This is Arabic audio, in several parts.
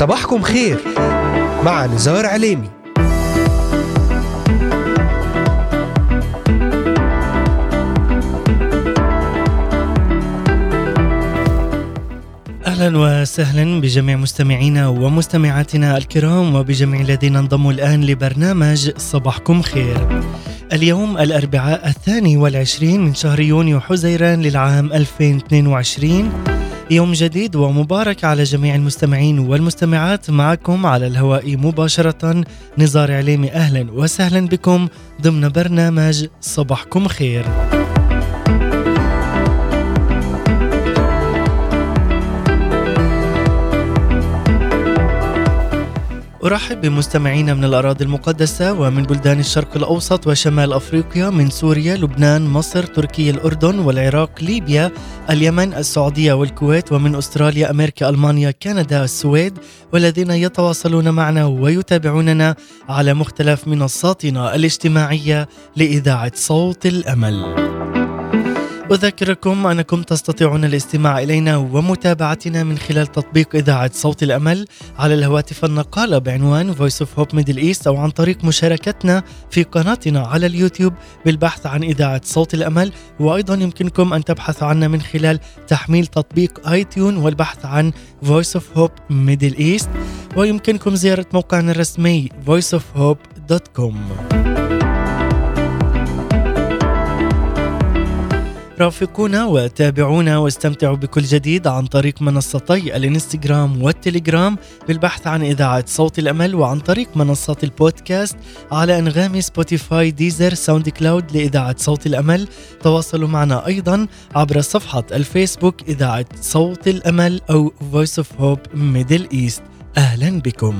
صباحكم خير. مع نزار عليمي. أهلا وسهلا بجميع مستمعينا ومستمعاتنا الكرام وبجميع الذين انضموا الآن لبرنامج صباحكم خير. اليوم الأربعاء الثاني والعشرين من شهر يونيو حزيران للعام 2022 يوم جديد ومبارك على جميع المستمعين والمستمعات. معكم على الهواء مباشرة نزار عليمي. أهلا وسهلا بكم ضمن برنامج صباحكم خير. أرحب بمستمعينا من الأراضي المقدسة ومن بلدان الشرق الأوسط وشمال أفريقيا من سوريا، لبنان، مصر، تركيا، الأردن والعراق، ليبيا، اليمن، السعودية والكويت ومن أستراليا، أمريكا، ألمانيا، كندا، السويد والذين يتواصلون معنا ويتابعوننا على مختلف منصاتنا الاجتماعية لإذاعة صوت الأمل. أذكركم أنكم تستطيعون الاستماع إلينا ومتابعتنا من خلال تطبيق إذاعة صوت الأمل. على الهواتف النقالة بعنوان Voice of Hope Middle East أو عن طريق مشاركتنا في قناتنا على اليوتيوب بالبحث عن إذاعة صوت الأمل. وأيضا يمكنكم أن تبحثوا عنا من خلال تحميل تطبيق آي تيون والبحث عن Voice of Hope Middle East. ويمكنكم زيارة موقعنا الرسمي voiceofhope.com رافقونا وتابعونا واستمتعوا بكل جديد عن طريق منصتي الانستغرام والتليجرام بالبحث عن إذاعة صوت الأمل وعن طريق منصات البودكاست على أنغامي Spotify Deezer SoundCloud لإذاعة صوت الأمل. تواصلوا معنا أيضا عبر صفحة الفيسبوك إذاعة صوت الأمل أو Voice of Hope Middle East. أهلا بكم.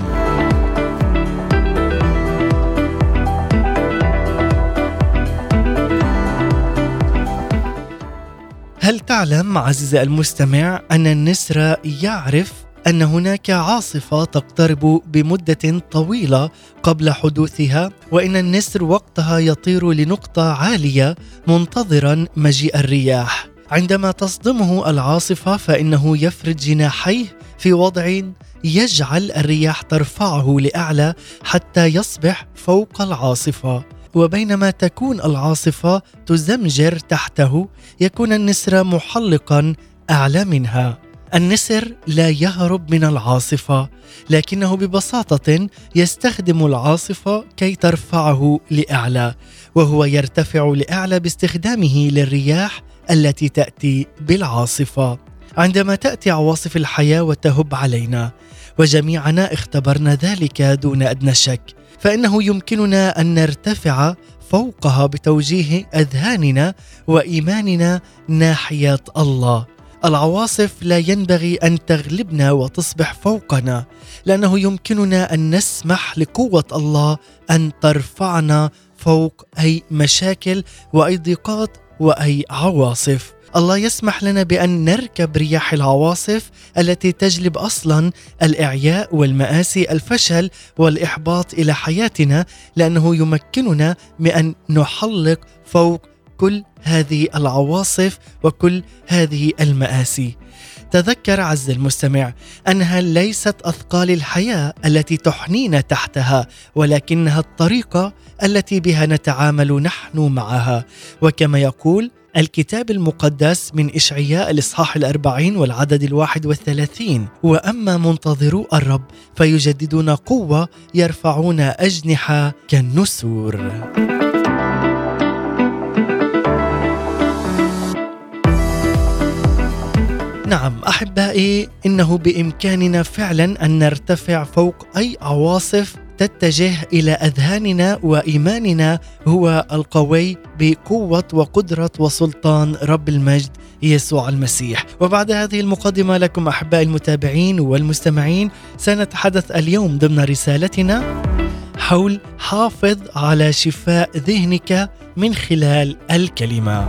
هل تعلم عزيزي المستمع أن النسر يعرف أن هناك عاصفة تقترب بمدة طويلة قبل حدوثها وإن النسر وقتها يطير لنقطة عالية منتظرا مجيء الرياح. عندما تصدمه العاصفة فإنه يفرد جناحيه في وضع يجعل الرياح ترفعه لأعلى حتى يصبح فوق العاصفة. وبينما تكون العاصفة تزمجر تحته يكون النسر محلقا أعلى منها. النسر لا يهرب من العاصفة لكنه ببساطة يستخدم العاصفة كي ترفعه لأعلى وهو يرتفع لأعلى باستخدامه للرياح التي تأتي بالعاصفة. عندما تأتي عواصف الحياة وتهب علينا وجميعنا اختبرنا ذلك دون أدنى شك. فإنه يمكننا أن نرتفع فوقها بتوجيه أذهاننا وإيماننا ناحية الله. العواصف لا ينبغي أن تغلبنا وتصبح فوقنا لأنه يمكننا أن نسمح لقوة الله أن ترفعنا فوق أي مشاكل وأي ضيقات وأي عواصف. الله يسمح لنا بأن نركب رياح العواصف التي تجلب أصلا الإعياء والمآسي الفشل والإحباط إلى حياتنا لأنه يمكننا من ان نحلق فوق كل هذه العواصف وكل هذه المآسي. تذكر عز المستمع أنها ليست أثقال الحياة التي تحنينا تحتها ولكنها الطريقة التي بها نتعامل نحن معها وكما يقول الكتاب المقدس من إشعياء الإصحاح الأربعين والعدد الواحد والثلاثين. وأما منتظرو الرب فيجددون قوة يرفعون أجنحة كالنسور. نعم أحبائي إنه بإمكاننا فعلا أن نرتفع فوق أي عواصف تتجه إلى أذهاننا وإيماننا هو القوي بقوة وقدرة وسلطان رب المجد يسوع المسيح. وبعد هذه المقدمة لكم أحبائي المتابعين والمستمعين سنتحدث اليوم ضمن رسالتنا حول حافظ على شفاء ذهنك من خلال الكلمة.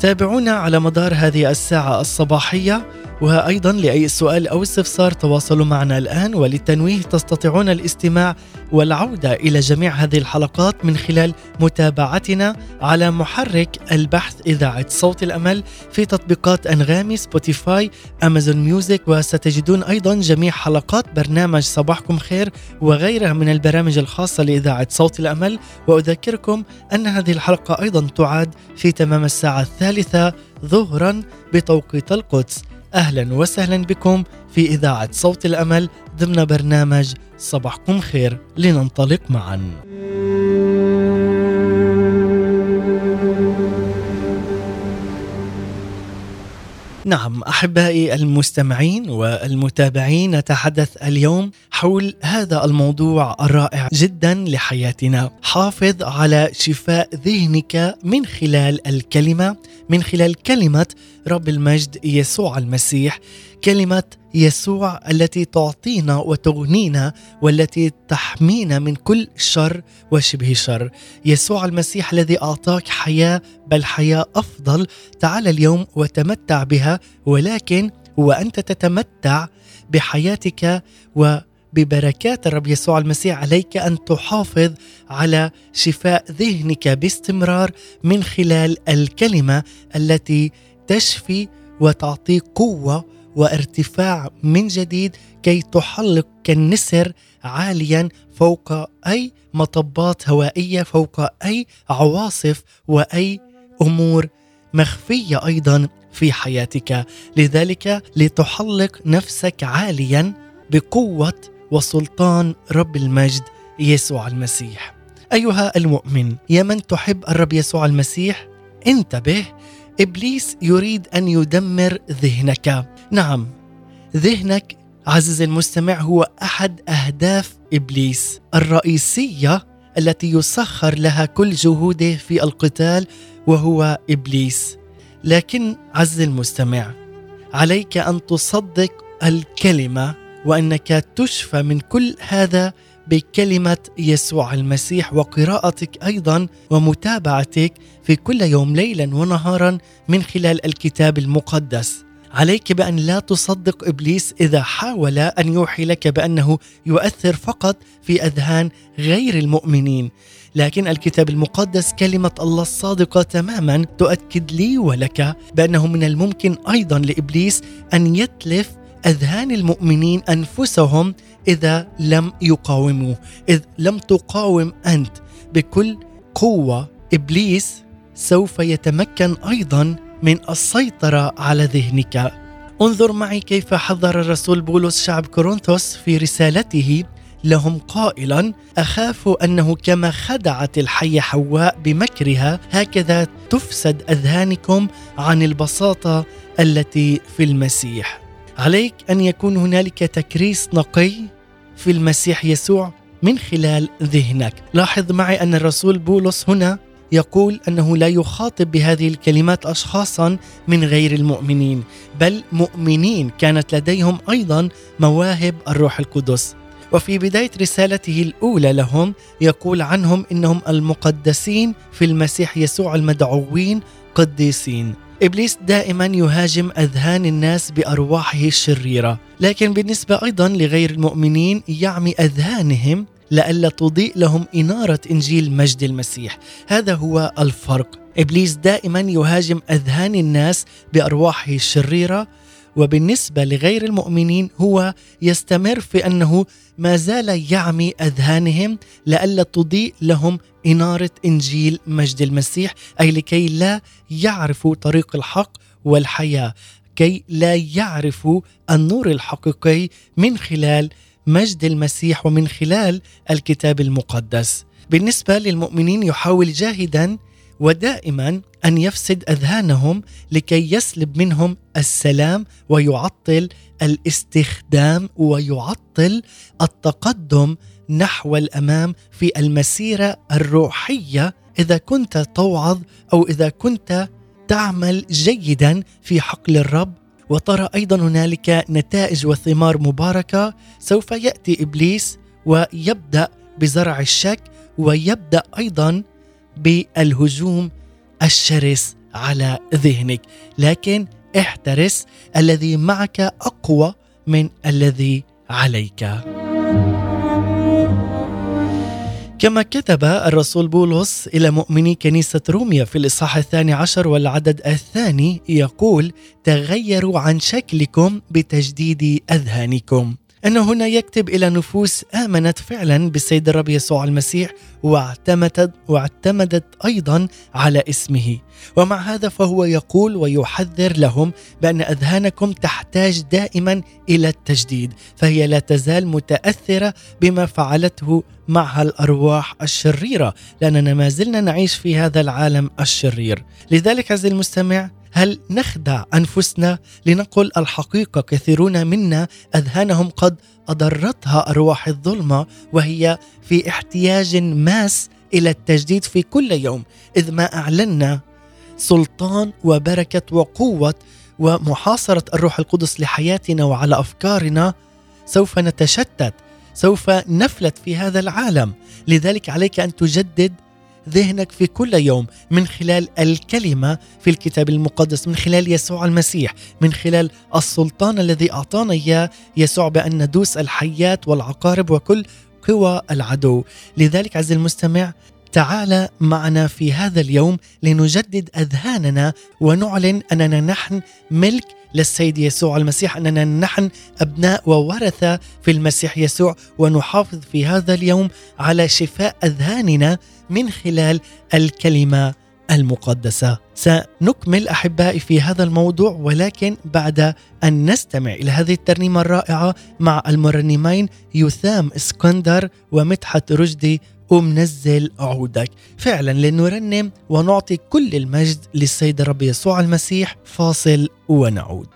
تابعونا على مدار هذه الساعة الصباحية وأيضا لأي سؤال أو استفسار تواصلوا معنا الآن وللتنويه تستطيعون الاستماع والعودة إلى جميع هذه الحلقات من خلال متابعتنا على محرك البحث إذاعة صوت الأمل في تطبيقات أنغامي Spotify Amazon Music وستجدون أيضا جميع حلقات برنامج صباحكم خير وغيرها من البرامج الخاصة لإذاعة صوت الأمل. وأذكركم أن هذه الحلقة أيضا تعاد في تمام الساعة الثالثة ظهرا بتوقيت القدس. أهلا وسهلا بكم في إذاعة صوت الأمل ضمن برنامج صباحكم خير لننطلق معا. نعم أحبائي المستمعين والمتابعين نتحدث اليوم حول هذا الموضوع الرائع جدا لحياتنا. حافظ على شفاء ذهنك من خلال الكلمة من خلال كلمة رب المجد يسوع المسيح كلمة يسوع التي تعطينا وتغنينا والتي تحمينا من كل شر وشبه شر. يسوع المسيح الذي أعطاك حياة بل حياة أفضل. تعال اليوم وتمتع بها ولكن وأنت تتمتع بحياتك و ببركات الرب يسوع المسيح عليك أن تحافظ على شفاء ذهنك باستمرار من خلال الكلمة التي تشفي وتعطيك قوة وارتفاع من جديد كي تحلق كالنسر عاليا فوق أي مطبات هوائية فوق أي عواصف وأي أمور مخفية أيضا في حياتك. لذلك لتحلق نفسك عاليا بقوة وسلطان رب المجد يسوع المسيح. أيها المؤمن يا من تحب الرب يسوع المسيح؟ انتبه إبليس يريد أن يدمر ذهنك. نعم ذهنك عزيزي المستمع هو أحد أهداف إبليس الرئيسية التي يسخر لها كل جهوده في القتال وهو إبليس. لكن عز المستمع عليك أن تصدق الكلمة وأنك تشفى من كل هذا بكلمة يسوع المسيح وقراءتك أيضا ومتابعتك في كل يوم ليلا ونهارا من خلال الكتاب المقدس. عليك بأن لا تصدق إبليس إذا حاول أن يوحي لك بأنه يؤثر فقط في أذهان غير المؤمنين. لكن الكتاب المقدس كلمة الله الصادقة تماما تؤكد لي ولك بأنه من الممكن أيضا لإبليس أن يتلف أذهان المؤمنين أنفسهم إذا لم يقاوموا إذ لم تقاوم أنت بكل قوة إبليس سوف يتمكن أيضا من السيطرة على ذهنك. انظر معي كيف حذر الرسول بولس شعب كورنثوس في رسالته. لهم قائلا أخاف أنه كما خدعت الحيه حواء بمكرها هكذا تفسد أذهانكم عن البساطة التي في المسيح. عليك أن يكون هنالك تكريس نقي في المسيح يسوع من خلال ذهنك. لاحظ معي أن الرسول بولس هنا. يقول أنه لا يخاطب بهذه الكلمات اشخاصا من غير المؤمنين بل مؤمنين كانت لديهم أيضا مواهب الروح القدس. وفي بداية رسالته الأولى لهم يقول عنهم إنهم المقدسين في المسيح يسوع المدعوين قديسين. إبليس دائما يهاجم أذهان الناس بأرواحه الشريرة لكن بالنسبة أيضا لغير المؤمنين يعمي أذهانهم لئلا تضيء لهم إنارة إنجيل مجد المسيح. هذا هو الفرق. إبليس دائما يهاجم أذهان الناس بارواحه الشريره وبالنسبة لغير المؤمنين هو يستمر في أنه ما زال يعمي أذهانهم لئلا تضيء لهم إنارة إنجيل مجد المسيح أي لكي لا يعرفوا طريق الحق والحياة كي لا يعرفوا النور الحقيقي من خلال مجد المسيح ومن خلال الكتاب المقدس. بالنسبة للمؤمنين يحاول جاهدا ودائما أن يفسد أذهانهم لكي يسلب منهم السلام ويعطل الاستخدام ويعطل التقدم نحو الأمام في المسيرة الروحية. إذا كنت توعظ أو إذا كنت تعمل جيدا في حقل الرب وترى أيضا هنالك نتائج وثمار مباركة. سوف يأتي إبليس ويبدأ بزرع الشك ويبدأ أيضا بالهجوم الشرس على ذهنك. لكن احترس الذي معك أقوى من الذي عليك. كما كتب الرسول بولس إلى مؤمني كنيسة روميا في الإصحاح الثاني عشر والعدد الثاني يقول تغيروا عن شكلكم بتجديد أذهانكم. أن هنا يكتب إلى نفوس آمنت فعلا بالسيد الرب يسوع المسيح واعتمدت واعتمدت أيضا على اسمه. ومع هذا فهو يقول ويحذر لهم بأن أذهانكم تحتاج دائما إلى التجديد فهي لا تزال متأثرة بما فعلته معها الأرواح الشريرة لأننا ما زلنا نعيش في هذا العالم الشرير. لذلك عزيزي المستمع هل نخدع أنفسنا لنقل الحقيقة كثيرون منا أذهانهم قد أضرتها أرواح الظلمة وهي في احتياج ماس إلى التجديد في كل يوم إذ ما أعلنا سلطان وبركة وقوة ومحاصرة الروح القدس لحياتنا وعلى أفكارنا سوف نتشتت سوف نفلت في هذا العالم. لذلك عليك أن تجدد ذهنك في كل يوم من خلال الكلمة في الكتاب المقدس من خلال يسوع المسيح من خلال السلطان الذي أعطانا إياه يسوع بأن ندوس الحيات والعقارب وكل قوى العدو. لذلك عز المستمع تعال معنا في هذا اليوم لنجدد أذهاننا ونعلن أننا نحن ملك للسيد يسوع المسيح أننا نحن أبناء وورثة في المسيح يسوع ونحافظ في هذا اليوم على شفاء أذهاننا من خلال الكلمة المقدسة. سنكمل أحبائي في هذا الموضوع ولكن بعد أن نستمع إلى هذه الترنيمة الرائعة مع المرنمين يثام إسكندر ومدحت رشدي ومنزل عودك فعلا لنرنم ونعطي كل المجد للسيد الرب يسوع المسيح. فاصل ونعود.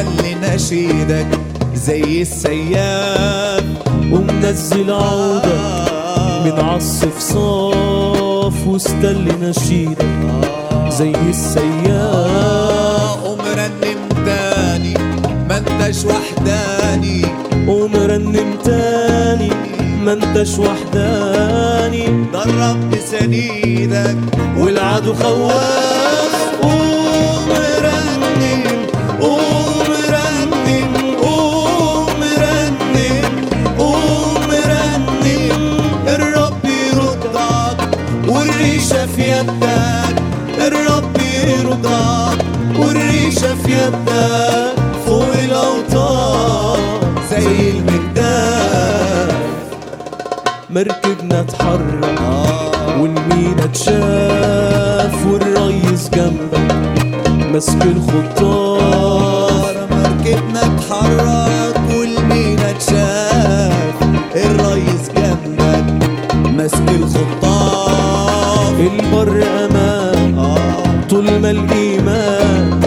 واستني نشيدك زي السياف. ومنزل عودك من عصف صاف واستل نشيدك زي السياف. ومرنم تاني ما انتش وحداني. ومرنم تاني ما انتش وحداني. درب بسنيدك والعدو خواف يدك الرب يرضاك والريشة في يدك فوق الأوتار زي المجدال مركبنا اتحرك والمينا اتشاف والريس جنبك ماسك الخطار. مركبنا اتحرك البر أمان آه طول ما الإيمان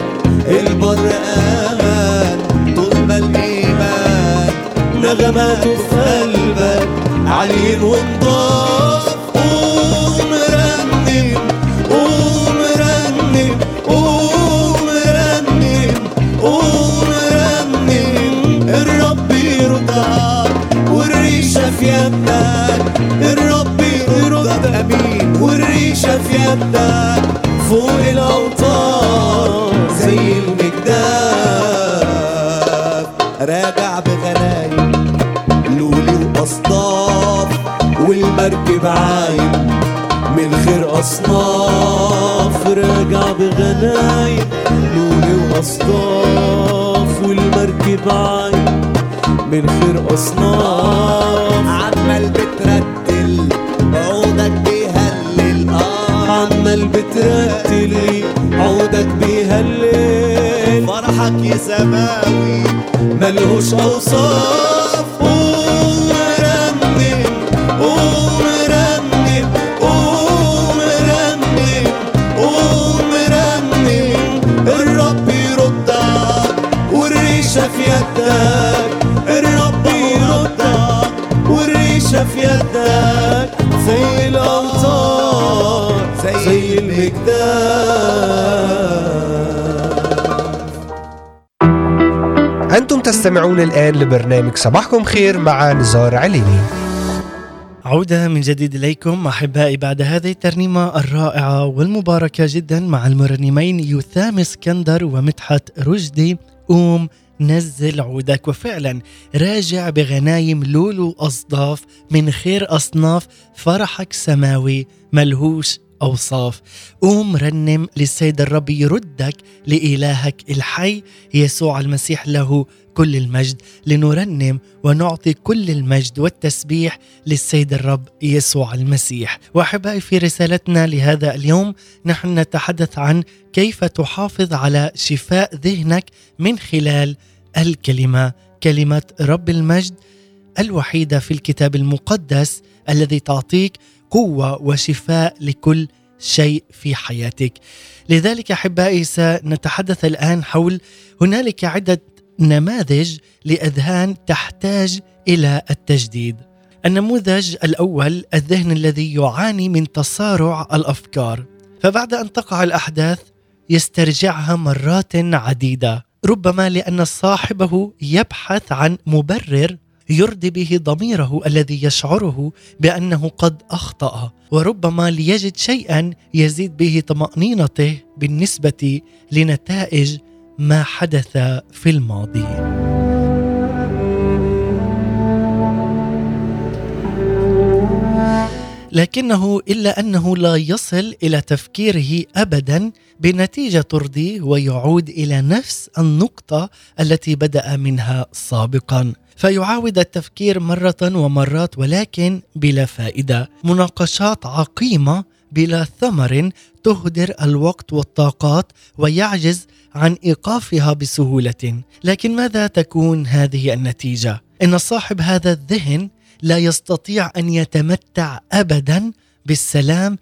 البر أمان طول ما الإيمان. نغماته في قلبك عاليين ونضاف قوم رنم قوم رنم قوم رنم قوم رنم. الرب يرضاك والريشة في يدك في يدك فوق الاوتار زي المجداف راجع بغنايم لولي وأصداف والمركب عايم. من خير أصناف راجع بغنايم لولي واصداف والمركب عايم. من خير أصناف. عمال بترتل لي عودك بيهلل فرحك يا سماوي ملهوش أوصاف. قوم رنم قوم رنم قوم رنم قوم رنم الرب يردك والريشة في يدك. الرب يردك ايدينا في يدك. زي الأوتار. المجداف أنتم تستمعون الآن لبرنامج صباحكم خير مع نزار عليني عودة من جديد إليكم أحبائي بعد هذه الترنيمة الرائعة والمباركة جدا مع المرنمين يثام اسكندر ومدحت رشدي. قوم نزل عودك. وفعلا راجع بغنايم لولو أصداف من خير أصناف فرحك سماوي ملهوش أوصاف قوم رنم للسيد الرب يردك لإلهك الحي. يسوع المسيح له كل المجد. لنرنم ونعطي كل المجد والتسبيح للسيد الرب يسوع المسيح. وأحبائي في رسالتنا لهذا اليوم نحن نتحدث عن كيف تحافظ على شفاء ذهنك من خلال الكلمة كلمة رب المجد الوحيدة في الكتاب المقدس الذي تعطيك قوة وشفاء لكل شيء في حياتك. لذلك احبائي سنتحدث الآن حول هنالك عدة نماذج لأذهان تحتاج إلى التجديد. النموذج الأول الذهن الذي يعاني من تصارع الأفكار. فبعد أن تقع الأحداث يسترجعها مرات عديدة. ربما لأن صاحبه يبحث عن مبرر يرضي به ضميره الذي يشعره بأنه قد أخطأ وربما ليجد شيئا يزيد به طمأنينته بالنسبة لنتائج ما حدث في الماضي. لكنه إلا أنه لا يصل إلى تفكيره ابدا بنتيجة ترضيه ويعود إلى نفس النقطة التي بدأ منها سابقا. فيعاود التفكير مرة ومرات ولكن بلا فائدة. مناقشات عقيمة بلا ثمر تهدر الوقت والطاقات ويعجز عن إيقافها بسهولة. لكن ماذا تكون هذه النتيجة؟ إن صاحب هذا الذهن لا يستطيع أن يتمتع ابدا بالسلام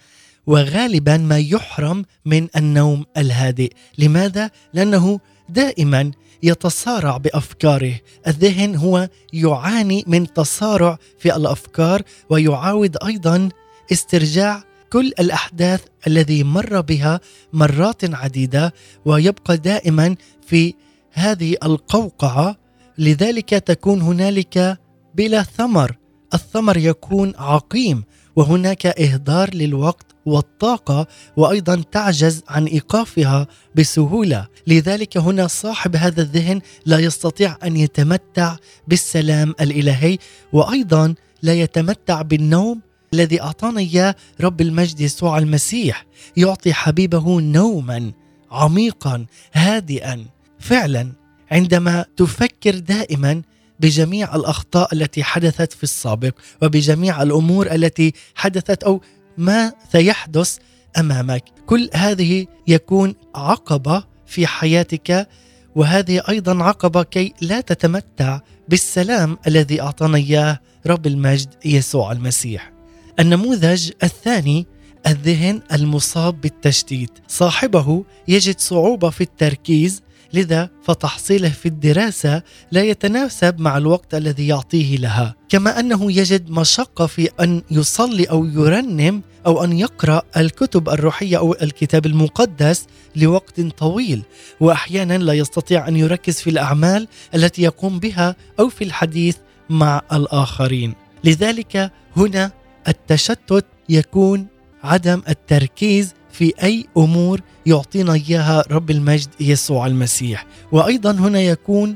وغالبا ما يحرم من النوم الهادئ. لماذا؟ لأنه دائما يتصارع بأفكاره. الذهن هو يعاني من تصارع في الأفكار ويعاود أيضا استرجاع كل الأحداث الذي مر بها مرات عديدة ويبقى دائما في هذه القوقعة. لذلك تكون هنالك بلا ثمر. الثمر يكون عقيم. وهناك إهدار للوقت والطاقة وأيضا تعجز عن إيقافها بسهولة. لذلك هنا صاحب هذا الذهن لا يستطيع أن يتمتع بالسلام الإلهي وأيضا لا يتمتع بالنوم الذي أعطانا إياه رب المجد يسوع المسيح. يعطي حبيبه نوما عميقا هادئا. فعلا عندما تفكر دائما بجميع الأخطاء التي حدثت في السابق وبجميع الأمور التي حدثت أو ما سيحدث أمامك. كل هذه يكون عقبة في حياتك وهذه أيضا عقبة كي لا تتمتع بالسلام الذي أعطانا إياه رب المجد يسوع المسيح. النموذج الثاني الذهن المصاب بالتشتيت. صاحبه يجد صعوبة في التركيز لذا فتحصيله في الدراسة لا يتناسب مع الوقت الذي يعطيه لها. كما أنه يجد مشقة في أن يصلي أو يرنم أو أن يقرأ الكتب الروحية أو الكتاب المقدس لوقت طويل واحيانا لا يستطيع أن يركز في الأعمال التي يقوم بها أو في الحديث مع الآخرين. لذلك هنا التشتت يكون عدم التركيز في أي أمور يعطينا إياها رب المجد يسوع المسيح. وأيضا هنا يكون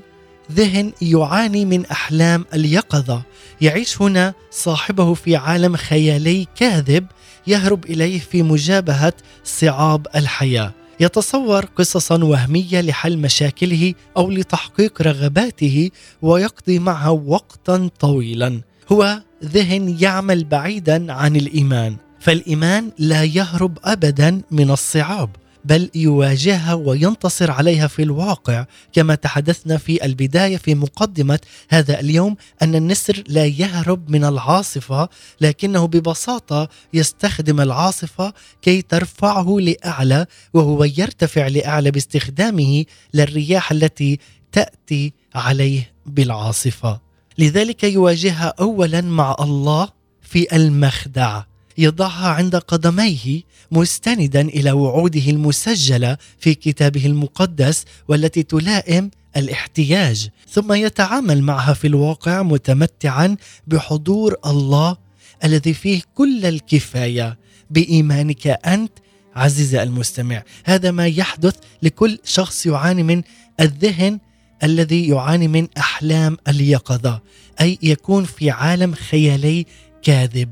ذهن يعاني من أحلام اليقظة. يعيش هنا صاحبه في عالم خيالي كاذب يهرب إليه في مجابهة صعاب الحياة. يتصور قصصا وهمية لحل مشاكله أو لتحقيق رغباته ويقضي معها وقتا طويلا. هو ذهن يعمل بعيدا عن الإيمان. فالإيمان لا يهرب ابدا من الصعاب. بل يواجهها وينتصر عليها في الواقع كما تحدثنا في البداية في مقدمة هذا اليوم أن النسر لا يهرب من العاصفة لكنه ببساطة يستخدم العاصفة كي ترفعه لأعلى وهو يرتفع لأعلى باستخدامه للرياح التي تأتي عليه بالعاصفة. لذلك يواجهها اولا مع الله في المخدع. يضعها عند قدميه مستندا إلى وعوده المسجلة في كتابه المقدس والتي تلائم الاحتياج ثم يتعامل معها في الواقع متمتعا بحضور الله الذي فيه كل الكفاية. بإيمانك أنت عزيزي المستمع هذا ما يحدث لكل شخص يعاني من الذهن الذي يعاني من أحلام اليقظة أي يكون في عالم خيالي كاذب.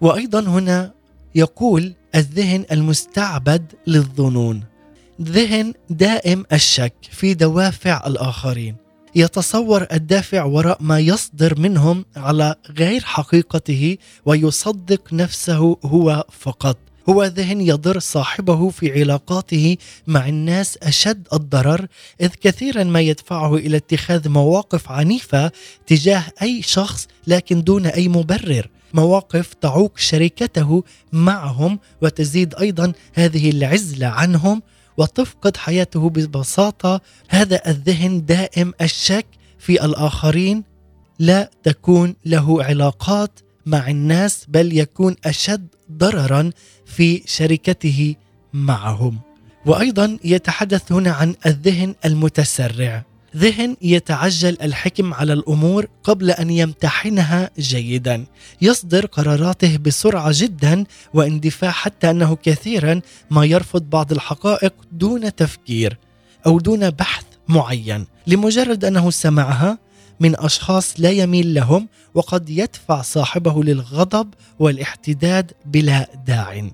وأيضا هنا يقول الذهن المستعبد للظنون. ذهن دائم الشك في دوافع الآخرين. يتصور الدافع وراء ما يصدر منهم على غير حقيقته ويصدق نفسه هو فقط. هو ذهن يضر صاحبه في علاقاته مع الناس أشد الضرر إذ كثيرا ما يدفعه إلى اتخاذ مواقف عنيفة تجاه أي شخص لكن دون أي مبرر. مواقف تعوق شركته معهم وتزيد أيضا هذه العزلة عنهم وتفقد حياته ببساطة. هذا الذهن دائم الشك في الآخرين. لا تكون له علاقات مع الناس بل يكون أشد ضررا في شركته معهم. وأيضا يتحدث هنا عن الذهن المتسرع. ذهن يتعجل الحكم على الأمور قبل أن يمتحنها جيدا. يصدر قراراته بسرعة جدا واندفاع حتى أنه كثيرا ما يرفض بعض الحقائق دون تفكير أو دون بحث معين لمجرد أنه سمعها من أشخاص لا يميل لهم وقد يدفع صاحبه للغضب والاحتداد بلا داع.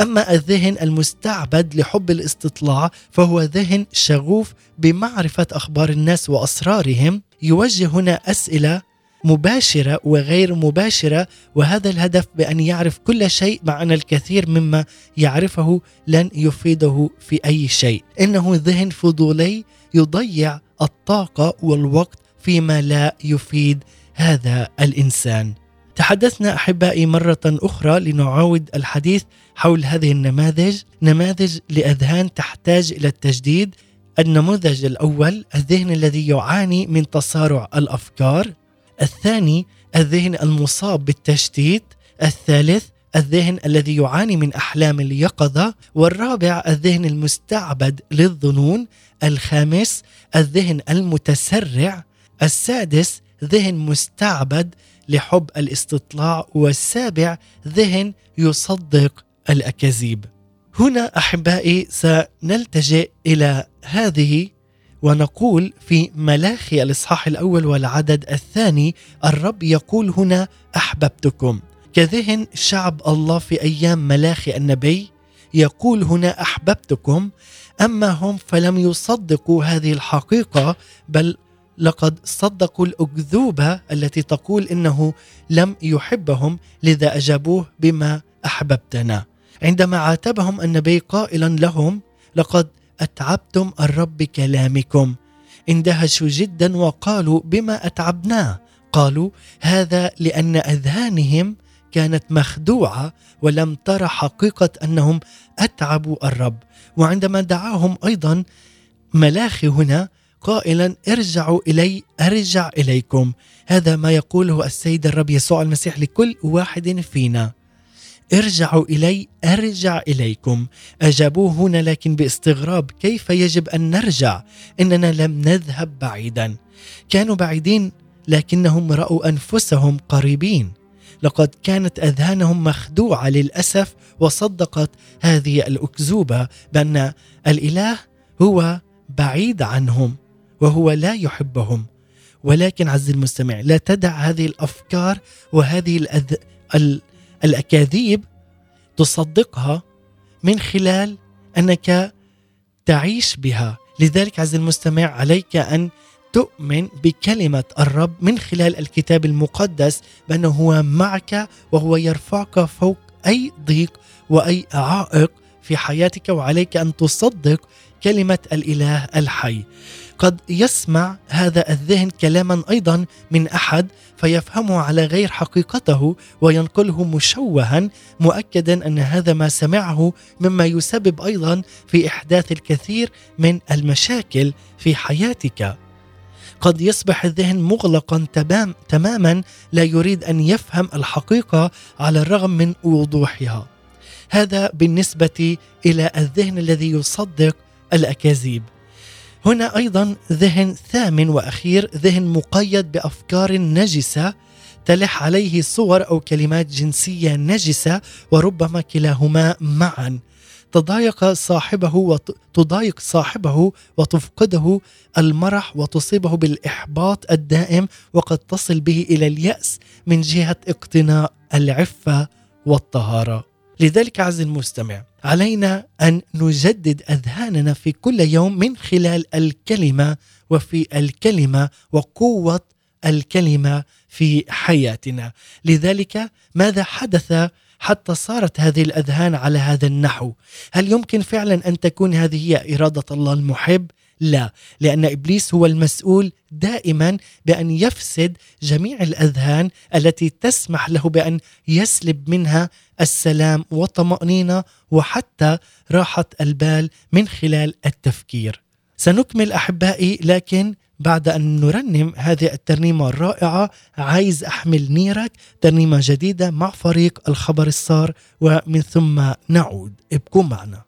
أما الذهن المستعبد لحب الاستطلاع فهو ذهن شغوف بمعرفة أخبار الناس وأسرارهم. يوجه هنا أسئلة مباشرة وغير مباشرة وهذا الهدف بأن يعرف كل شيء مع ان الكثير مما يعرفه لن يفيده في أي شيء. إنه ذهن فضولي يضيع الطاقة والوقت فيما لا يفيد هذا الإنسان. تحدثنا أحبائي مرة أخرى لنعاود الحديث حول هذه النماذج نماذج لأذهان تحتاج إلى التجديد. النموذج الأول الذهن الذي يعاني من تصارع الأفكار. الثاني الذهن المصاب بالتشتيت. الثالث الذهن الذي يعاني من أحلام اليقظة. والرابع الذهن المستعبد للظنون. الخامس الذهن المتسرع. السادس ذهن مستعبد لحب الاستطلاع والسابع ذهن يصدق الأكاذيب. هنا أحبائي سنلتجئ إلى هذه ونقول في ملاخي الإصحاح الأول والعدد الثاني الرب يقول هنا أحببتكم. كذهن شعب الله في أيام ملاخي النبي يقول هنا أحببتكم أما هم فلم يصدقوا هذه الحقيقة بل لقد صدقوا الأكذوبة التي تقول إنه لم يحبهم لذا أجابوه بما أحببتنا. عندما عاتبهم النبي قائلا لهم لقد أتعبتم الرب بكلامكم اندهشوا جدا وقالوا بما اتعبناه قالوا هذا لأن أذهانهم كانت مخدوعة ولم ترى حقيقة أنهم أتعبوا الرب وعندما دعاهم أيضا ملاخي هنا قائلا ارجعوا إلي أرجع إليكم. هذا ما يقوله السيد الرب يسوع المسيح لكل واحد فينا. ارجعوا إلي أرجع إليكم. أجابوه هنا لكن باستغراب كيف يجب أن نرجع؟ إننا لم نذهب بعيدا. كانوا بعيدين لكنهم رأوا أنفسهم قريبين. لقد كانت أذهانهم مخدوعة للأسف وصدقت هذه الأكذوبة بأن الإله هو بعيد عنهم. وهو لا يحبهم. ولكن عز المستمع لا تدع هذه الأفكار وهذه الأذ... ال... الأكاذيب تصدقها من خلال أنك تعيش بها. لذلك عز المستمع عليك أن تؤمن بكلمة الرب من خلال الكتاب المقدس بأنه هو معك وهو يرفعك فوق أي ضيق وأي عائق في حياتك وعليك أن تصدق كلمة الإله الحي. قد يسمع هذا الذهن كلاما أيضا من أحد فيفهمه على غير حقيقته وينقله مشوها مؤكدا أن هذا ما سمعه مما يسبب أيضا في إحداث الكثير من المشاكل في حياتك. قد يصبح الذهن مغلقا تمام تماما لا يريد أن يفهم الحقيقة على الرغم من وضوحها. هذا بالنسبة إلى الذهن الذي يصدق الأكاذيب. هنا أيضا ذهن ثامن وأخير ذهن مقيد بأفكار نجسة تلح عليه صور أو كلمات جنسية نجسة وربما كلاهما معا. تضايق صاحبه وتضايق صاحبه وتفقده المرح وتصيبه بالإحباط الدائم وقد تصل به إلى اليأس من جهة اقتناء العفة والطهارة. لذلك عز المستمع علينا أن نجدد أذهاننا في كل يوم من خلال الكلمة وفي الكلمة وقوة الكلمة في حياتنا. لذلك ماذا حدث حتى صارت هذه الأذهان على هذا النحو؟ هل يمكن فعلا أن تكون هذه هي إرادة الله المحب؟ لا لأن إبليس هو المسؤول دائما بأن يفسد جميع الأذهان التي تسمح له بأن يسلب منها السلام والطمأنينة وحتى راحة البال من خلال التفكير. سنكمل أحبائي لكن بعد أن نرنم هذه الترنيمة الرائعة عايز أحمل نيرك ترنيمة جديدة مع فريق الخبر الصار ومن ثم نعود. ابقوا معنا.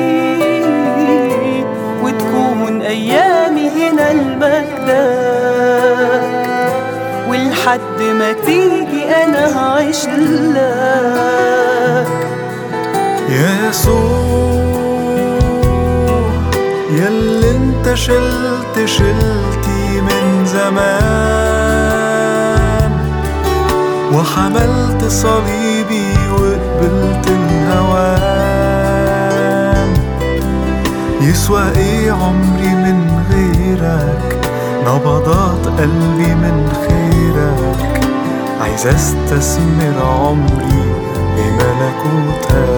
ايامي هنا لمجدك ولحد ما تيجي أنا هعيش لك يا يسوع ياللي انت شلت شلتي من زمان. وحملت صليبي وقبلت الهوان. يسوى إيه عمري نبضات قلبي من خيرك. عايز أستثمر عمري بملكوتك.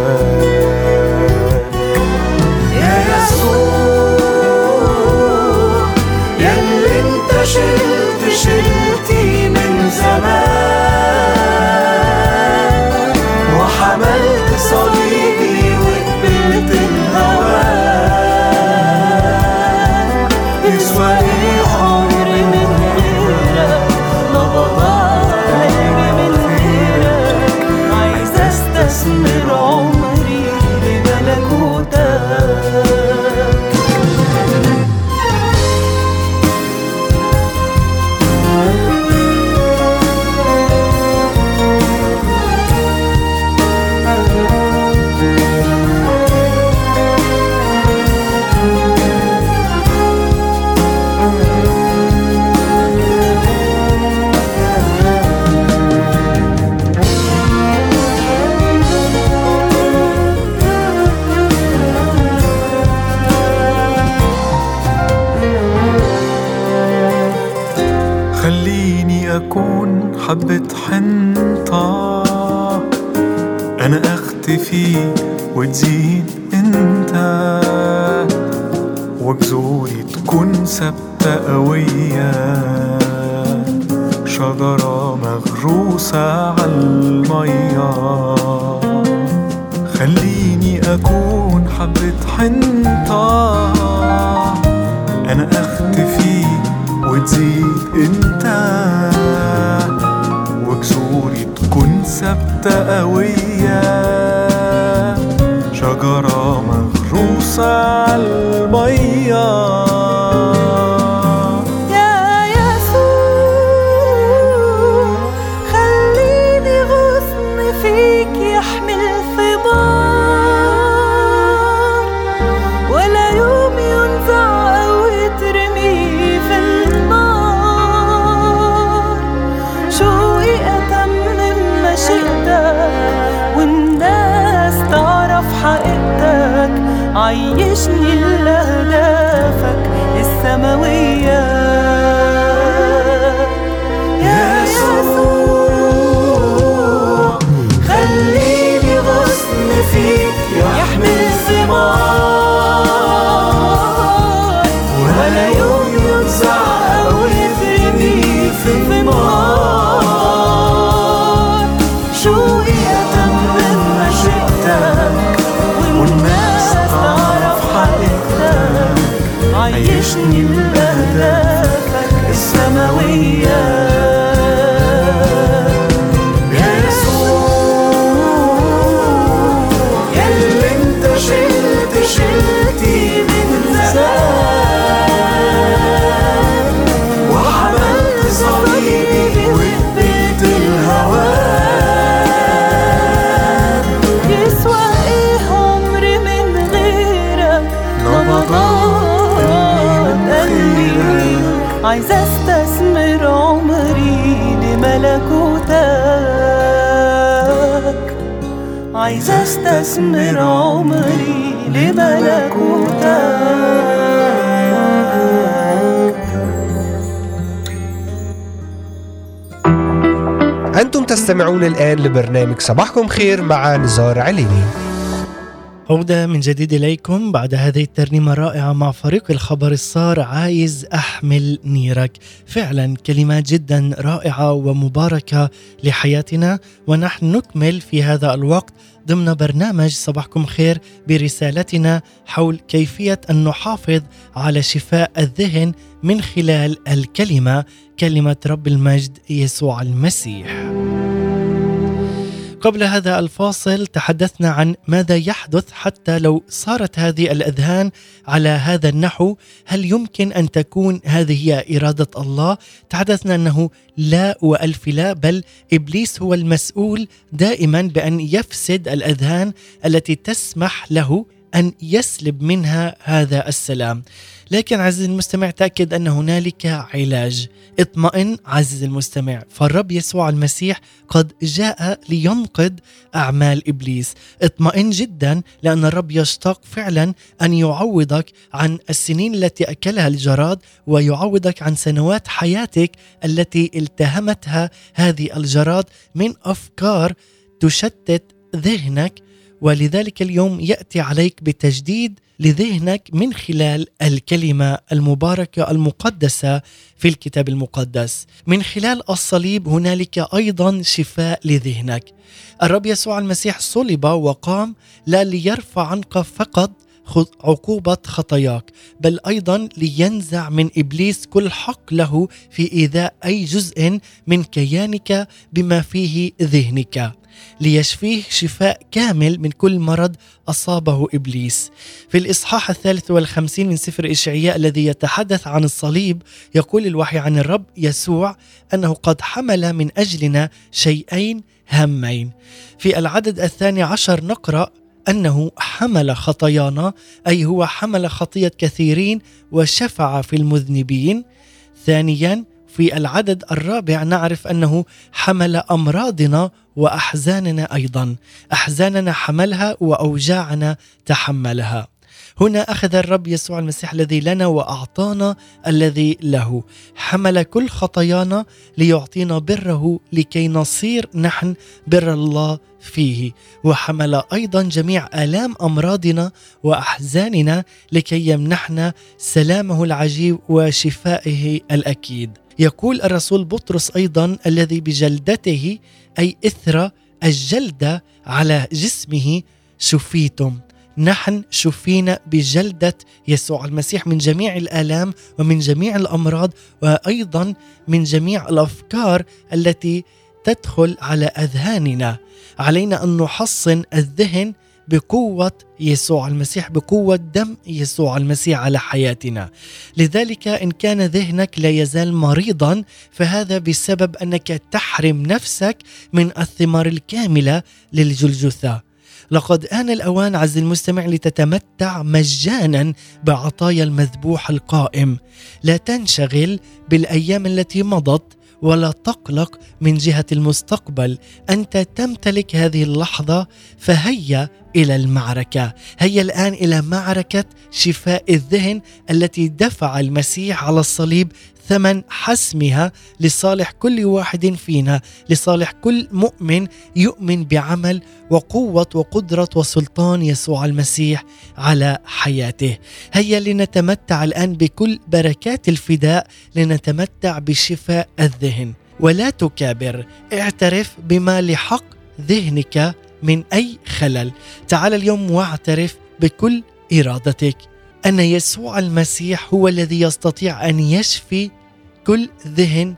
خليني أكون حبة حنطة. أنا أختفي وتزيد أنت. وجذوري تكون ثابتة قوية. شجرة مغروسة عالمية عيشني بأهدافك السماوية. تستمعون الآن لبرنامج صباحكم خير مع نزار عليني. عودة من جديد إليكم بعد هذه الترنيمة الرائعة مع فريق الخبر الصار عايز أحمل نيرك. فعلا كلمات جدا رائعة ومباركة لحياتنا ونحن نكمل في هذا الوقت ضمن برنامج صباحكم خير برسالتنا حول كيفية أن نحافظ على شفاء الذهن من خلال الكلمة كلمة رب المجد يسوع المسيح. قبل هذا الفاصل تحدثنا عن ماذا يحدث حتى لو صارت هذه الأذهان على هذا النحو. هل يمكن أن تكون هذه هي إرادة الله؟ تحدثنا أنه لا وألف لا بل إبليس هو المسؤول دائما بأن يفسد الأذهان التي تسمح له أن يسلب منها هذا السلام. لكن عزيزي المستمع تأكد أن هنالك علاج. اطمئن عزيزي المستمع. فالرب يسوع المسيح قد جاء لينقذ أعمال إبليس. اطمئن جدا لأن الرب يشتاق فعلا أن يعوضك عن السنين التي أكلها الجراد ويعوضك عن سنوات حياتك التي التهمتها هذه الجراد. من أفكار تشتت ذهنك ولذلك اليوم يأتي عليك بتجديد لذهنك من خلال الكلمة المباركة المقدسة في الكتاب المقدس. من خلال الصليب هنالك أيضا شفاء لذهنك. الرب يسوع المسيح صلب وقام لا ليرفع عنك فقط عقوبة خطاياك بل أيضا لينزع من إبليس كل حق له في إيذاء أي جزء من كيانك بما فيه ذهنك. ليشفيه شفاء كامل من كل مرض أصابه إبليس. في الإصحاح الثالث والخمسين من سفر إشعياء الذي يتحدث عن الصليب يقول الوحي عن الرب يسوع أنه قد حمل من أجلنا شيئين هامين. في العدد الثاني عشر نقرأ أنه حمل خطايانا أي هو حمل خطية كثيرين وشفع في المذنبين. ثانيا في العدد الرابع نعرف أنه حمل أمراضنا وأحزاننا أيضا. أحزاننا حملها وأوجاعنا تحملها. هنا أخذ الرب يسوع المسيح الذي لنا وأعطانا الذي له. حمل كل خطايانا ليعطينا بره لكي نصير نحن بر الله فيه. وحمل أيضا جميع آلام أمراضنا وأحزاننا لكي يمنحنا سلامه العجيب وشفائه الأكيد. يقول الرسول بطرس أيضا الذي بجلدته أي إثر الجلده على جسمه شفيتم. نحن شفينا بجلدة يسوع المسيح من جميع الآلام ومن جميع الأمراض وأيضا من جميع الأفكار التي تدخل على أذهاننا. علينا أن نحصن الذهن بقوة يسوع المسيح بقوة دم يسوع المسيح على حياتنا. لذلك إن كان ذهنك لا يزال مريضا فهذا بسبب أنك تحرم نفسك من الثمار الكاملة للجلجثة. لقد آن الأوان عز المستمع لتتمتع مجانا بعطايا المذبوح القائم. لا تنشغل بالأيام التي مضت ولا تقلق من جهة المستقبل. أنت تمتلك هذه اللحظة فهيا إلى المعركة. هيا الآن إلى معركة شفاء الذهن التي دفع المسيح على الصليب ثمن حسمها لصالح كل واحد فينا لصالح كل مؤمن يؤمن بعمل وقوة وقدرة وسلطان يسوع المسيح على حياته. هيا لنتمتع الآن بكل بركات الفداء لنتمتع بشفاء الذهن. ولا تكابر اعترف بما لحق ذهنك من أي خلل. تعال اليوم واعترف بكل إرادتك. أن يسوع المسيح هو الذي يستطيع أن يشفي كل ذهن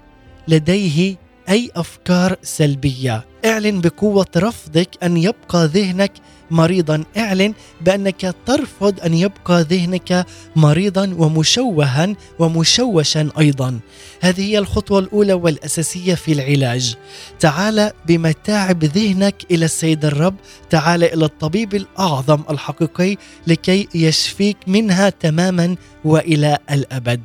لديه أي أفكار سلبية. اعلن بقوة رفضك أن يبقى ذهنك مريضا. اعلن بأنك ترفض أن يبقى ذهنك مريضا ومشوها ومشوشا أيضا. هذه هي الخطوة الأولى والأساسية في العلاج. تعال بمتاعب ذهنك إلى السيد الرب. تعال إلى الطبيب الأعظم الحقيقي لكي يشفيك منها تماما وإلى الأبد.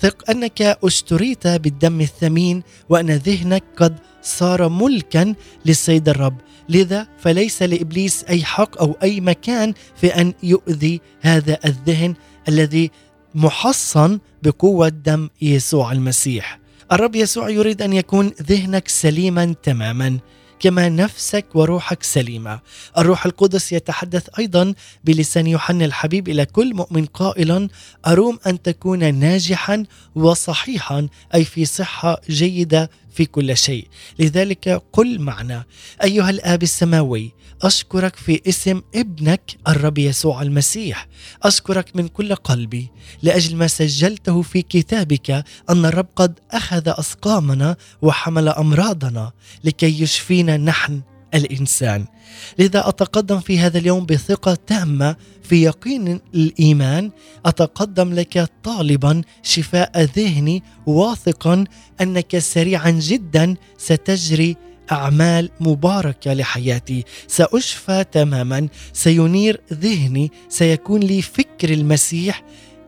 ثق أنك اشتريت بالدم الثمين وأن ذهنك قد صار ملكا للسيد الرب لذا فليس لإبليس أي حق أو أي مكان في أن يؤذي هذا الذهن الذي محصن بقوة دم يسوع المسيح الرب يسوع يريد أن يكون ذهنك سليما تماما كما نفسك وروحك سليمة. الروح القدس يتحدث أيضا بلسان يوحنا الحبيب إلى كل مؤمن قائلا: أروم أن تكون ناجحا وصحيحا أي في صحة جيدة في كل شيء. لذلك قل معنا أيها الآب السماوي أشكرك في اسم ابنك الرب يسوع المسيح. أشكرك من كل قلبي لأجل ما سجلته في كتابك أن الرب قد أخذ أسقامنا وحمل أمراضنا لكي يشفينا نحن الإنسان. لذا أتقدم في هذا اليوم بثقة تامة في يقين الإيمان. أتقدم لك طالبا شفاء ذهني واثقا أنك سريعا جدا ستجري أعمال مباركة لحياتي. سأشفى تماما سينير ذهني سيكون لي فكر المسيح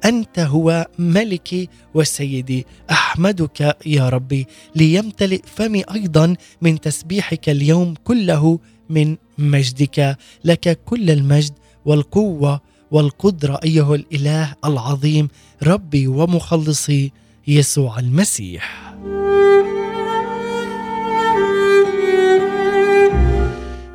أنت هو ملكي وسيدي أحمدك يا ربي. ليمتلئ فمي أيضا من تسبيحك اليوم كله من مجدك. لك كل المجد والقوة والقدرة أيها الإله العظيم ربي ومخلصي يسوع المسيح.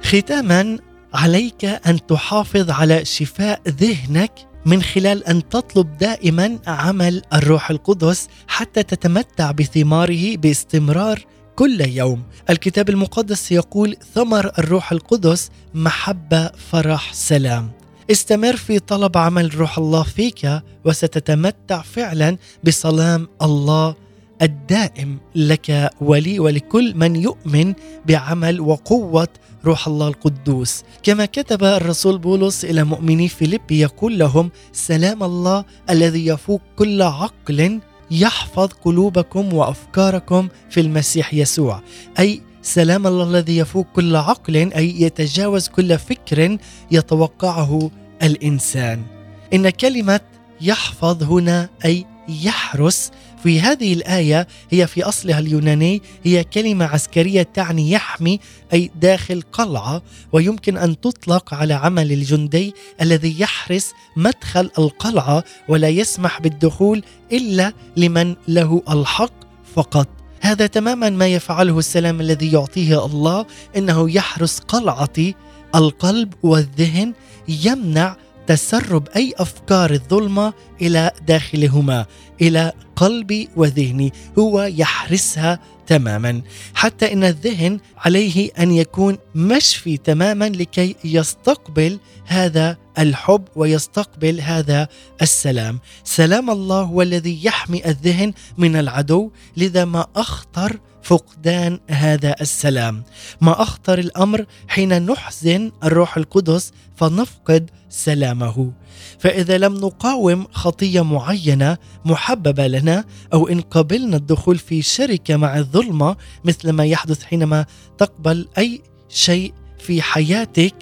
ختاما عليك أن تحافظ على شفاء ذهنك من خلال أن تطلب دائما عمل الروح القدس حتى تتمتع بثماره باستمرار كل يوم. الكتاب المقدس يقول ثمر الروح القدس محبة فرح سلام. استمر في طلب عمل روح الله فيك وستتمتع فعلا بسلام الله الدائم لك ولي ولكل من يؤمن بعمل وقوة روح الله القدوس. كما كتب الرسول بولس إلى مؤمني فيليب يقول لهم سلام الله الذي يفوق كل عقل يحفظ قلوبكم وأفكاركم في المسيح يسوع. أي سلام الله الذي يفوق كل عقل أي يتجاوز كل فكر يتوقعه الإنسان. إن كلمة يحفظ هنا أي يحرس في هذه الآية هي في أصلها اليوناني هي كلمة عسكرية تعني يحمي أي داخل قلعة ويمكن أن تطلق على عمل الجندي الذي يحرس مدخل القلعة ولا يسمح بالدخول إلا لمن له الحق فقط. هذا تماما ما يفعله السلام الذي يعطيه الله إنه يحرس قلعة القلب والذهن يمنع تسرب أي أفكار الظلمة إلى داخلهما إلى قلبي وذهني هو يحرسها تماما حتى إن الذهن عليه أن يكون مشفي تماما لكي يستقبل هذا الحب ويستقبل هذا السلام. سلام الله هو الذي يحمي الذهن من العدو لذا ما أخطر فقدان هذا السلام. ما أخطر الأمر حين نحزن الروح القدس فنفقد سلامه. فإذا لم نقاوم خطية معينة محببة لنا أو إن قبلنا الدخول في شركة مع الظلمة مثل ما يحدث حينما تقبل أي شيء في حياتك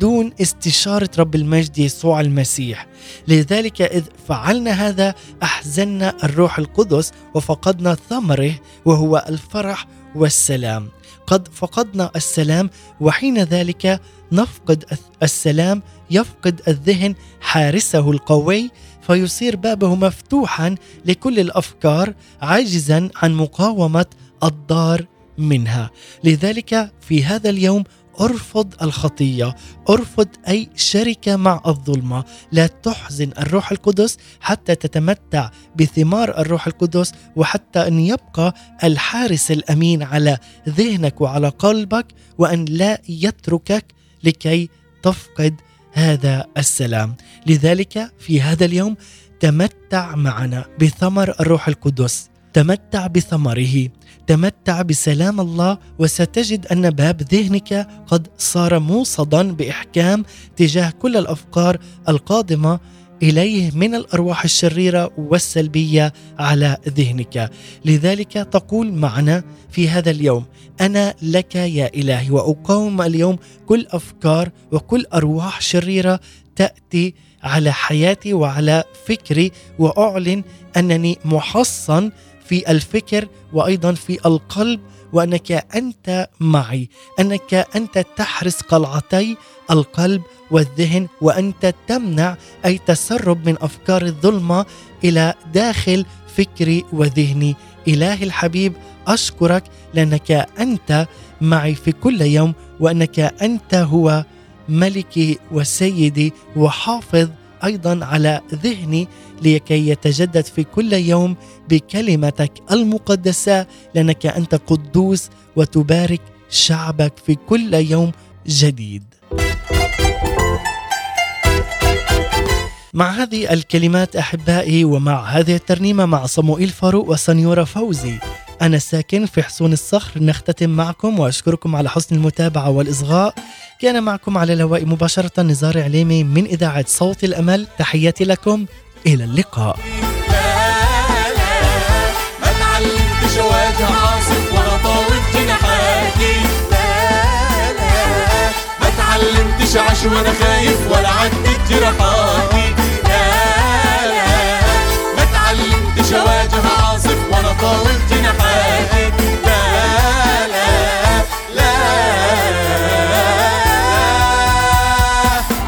دون استشارة رب المجد يسوع المسيح. لذلك إذ فعلنا هذا أحزننا الروح القدس وفقدنا ثمره وهو الفرح والسلام. قد فقدنا السلام وحين ذلك نفقد السلام يفقد الذهن حارسه القوي فيصير بابه مفتوحا لكل الأفكار عاجزا عن مقاومة الضار منها. لذلك في هذا اليوم أرفض الخطية أرفض أي شركة مع الظلمة. لا تحزن الروح القدس حتى تتمتع بثمار الروح القدس وحتى أن يبقى الحارس الأمين على ذهنك وعلى قلبك وأن لا يتركك لكي تفقد هذا السلام. لذلك في هذا اليوم تمتع معنا بثمر الروح القدس. تمتع بثمره. تمتع بسلام الله وستجد أن باب ذهنك قد صار موصدا بإحكام تجاه كل الأفكار القادمة إليه من الأرواح الشريرة والسلبية على ذهنك. لذلك تقول معنا في هذا اليوم أنا لك يا إلهي وأقاوم اليوم كل أفكار وكل أرواح شريرة تأتي على حياتي وعلى فكري وأعلن أنني محصن في الفكر وأيضا في القلب وأنك أنت معي أنك أنت تحرس قلعتي القلب والذهن وأنت تمنع أي تسرب من أفكار الظلمة إلى داخل فكري وذهني. إلهي الحبيب أشكرك لأنك أنت معي في كل يوم وأنك أنت هو ملكي وسيدي وحافظ أيضا على ذهني لكي يتجدد في كل يوم بكلمتك المقدسة لأنك أنت قدوس وتبارك شعبك في كل يوم جديد. مع هذه الكلمات أحبائي ومع هذه الترنيمة مع صموئيل فاروق وسنيورة فوزي أنا ساكن في حصون الصخر نختتم معكم وأشكركم على حسن المتابعة والإصغاء. كان معكم على الهواء مباشرة نزار عليمي من إذاعة صوت الأمل. تحياتي لكم إلى اللقاء. اتعلمتش اعيش وأنا خايف ولا عدت جراحاتي لا لا ما اتعلمتش أواجه عاصف ولا طاوت جناحاتي لا لا لا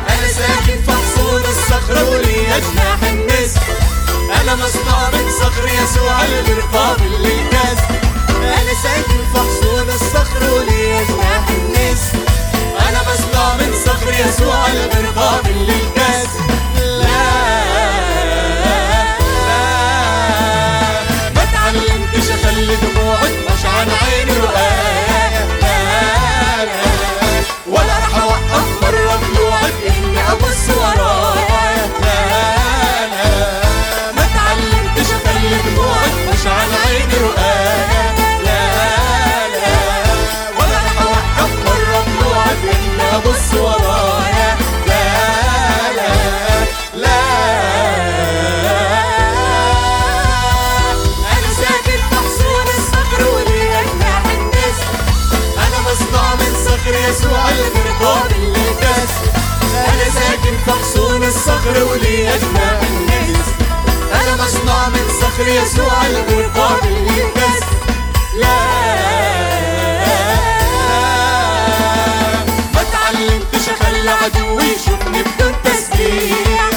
أنا ساكن في حصون أنا من صخر يسوع المرقابل للكسر أنا ساكن في حصون الصخر ولي جناح النسر مصنوع من صخر يسوع المرقابل للكسر لا ما تعلمتش اخلي دموعي تمشعن عيني يسوع المرقاب اللي كسر أنا ساكن في حصون الصخر ولي جناح النسر أنا مصنوع من صخر يسوع المرقاب اللي كسر لا. ما تعلمتش أخلي عدوي يشوفني بدون تسبيح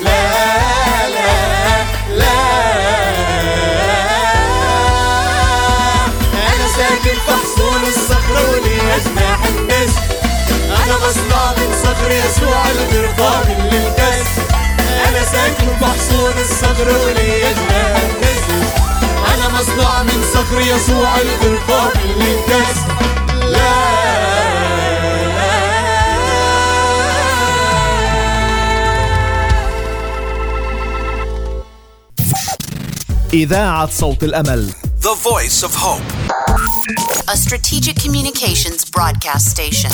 لا لا لا. أنا ساكن في حصون أنا من صخر يسوع المرقام للناس أنا ساكن في حصون الصخر أنا من صخر يسوع لا. إذاعة صوت الأمل The voice of hope. a strategic communications broadcast station.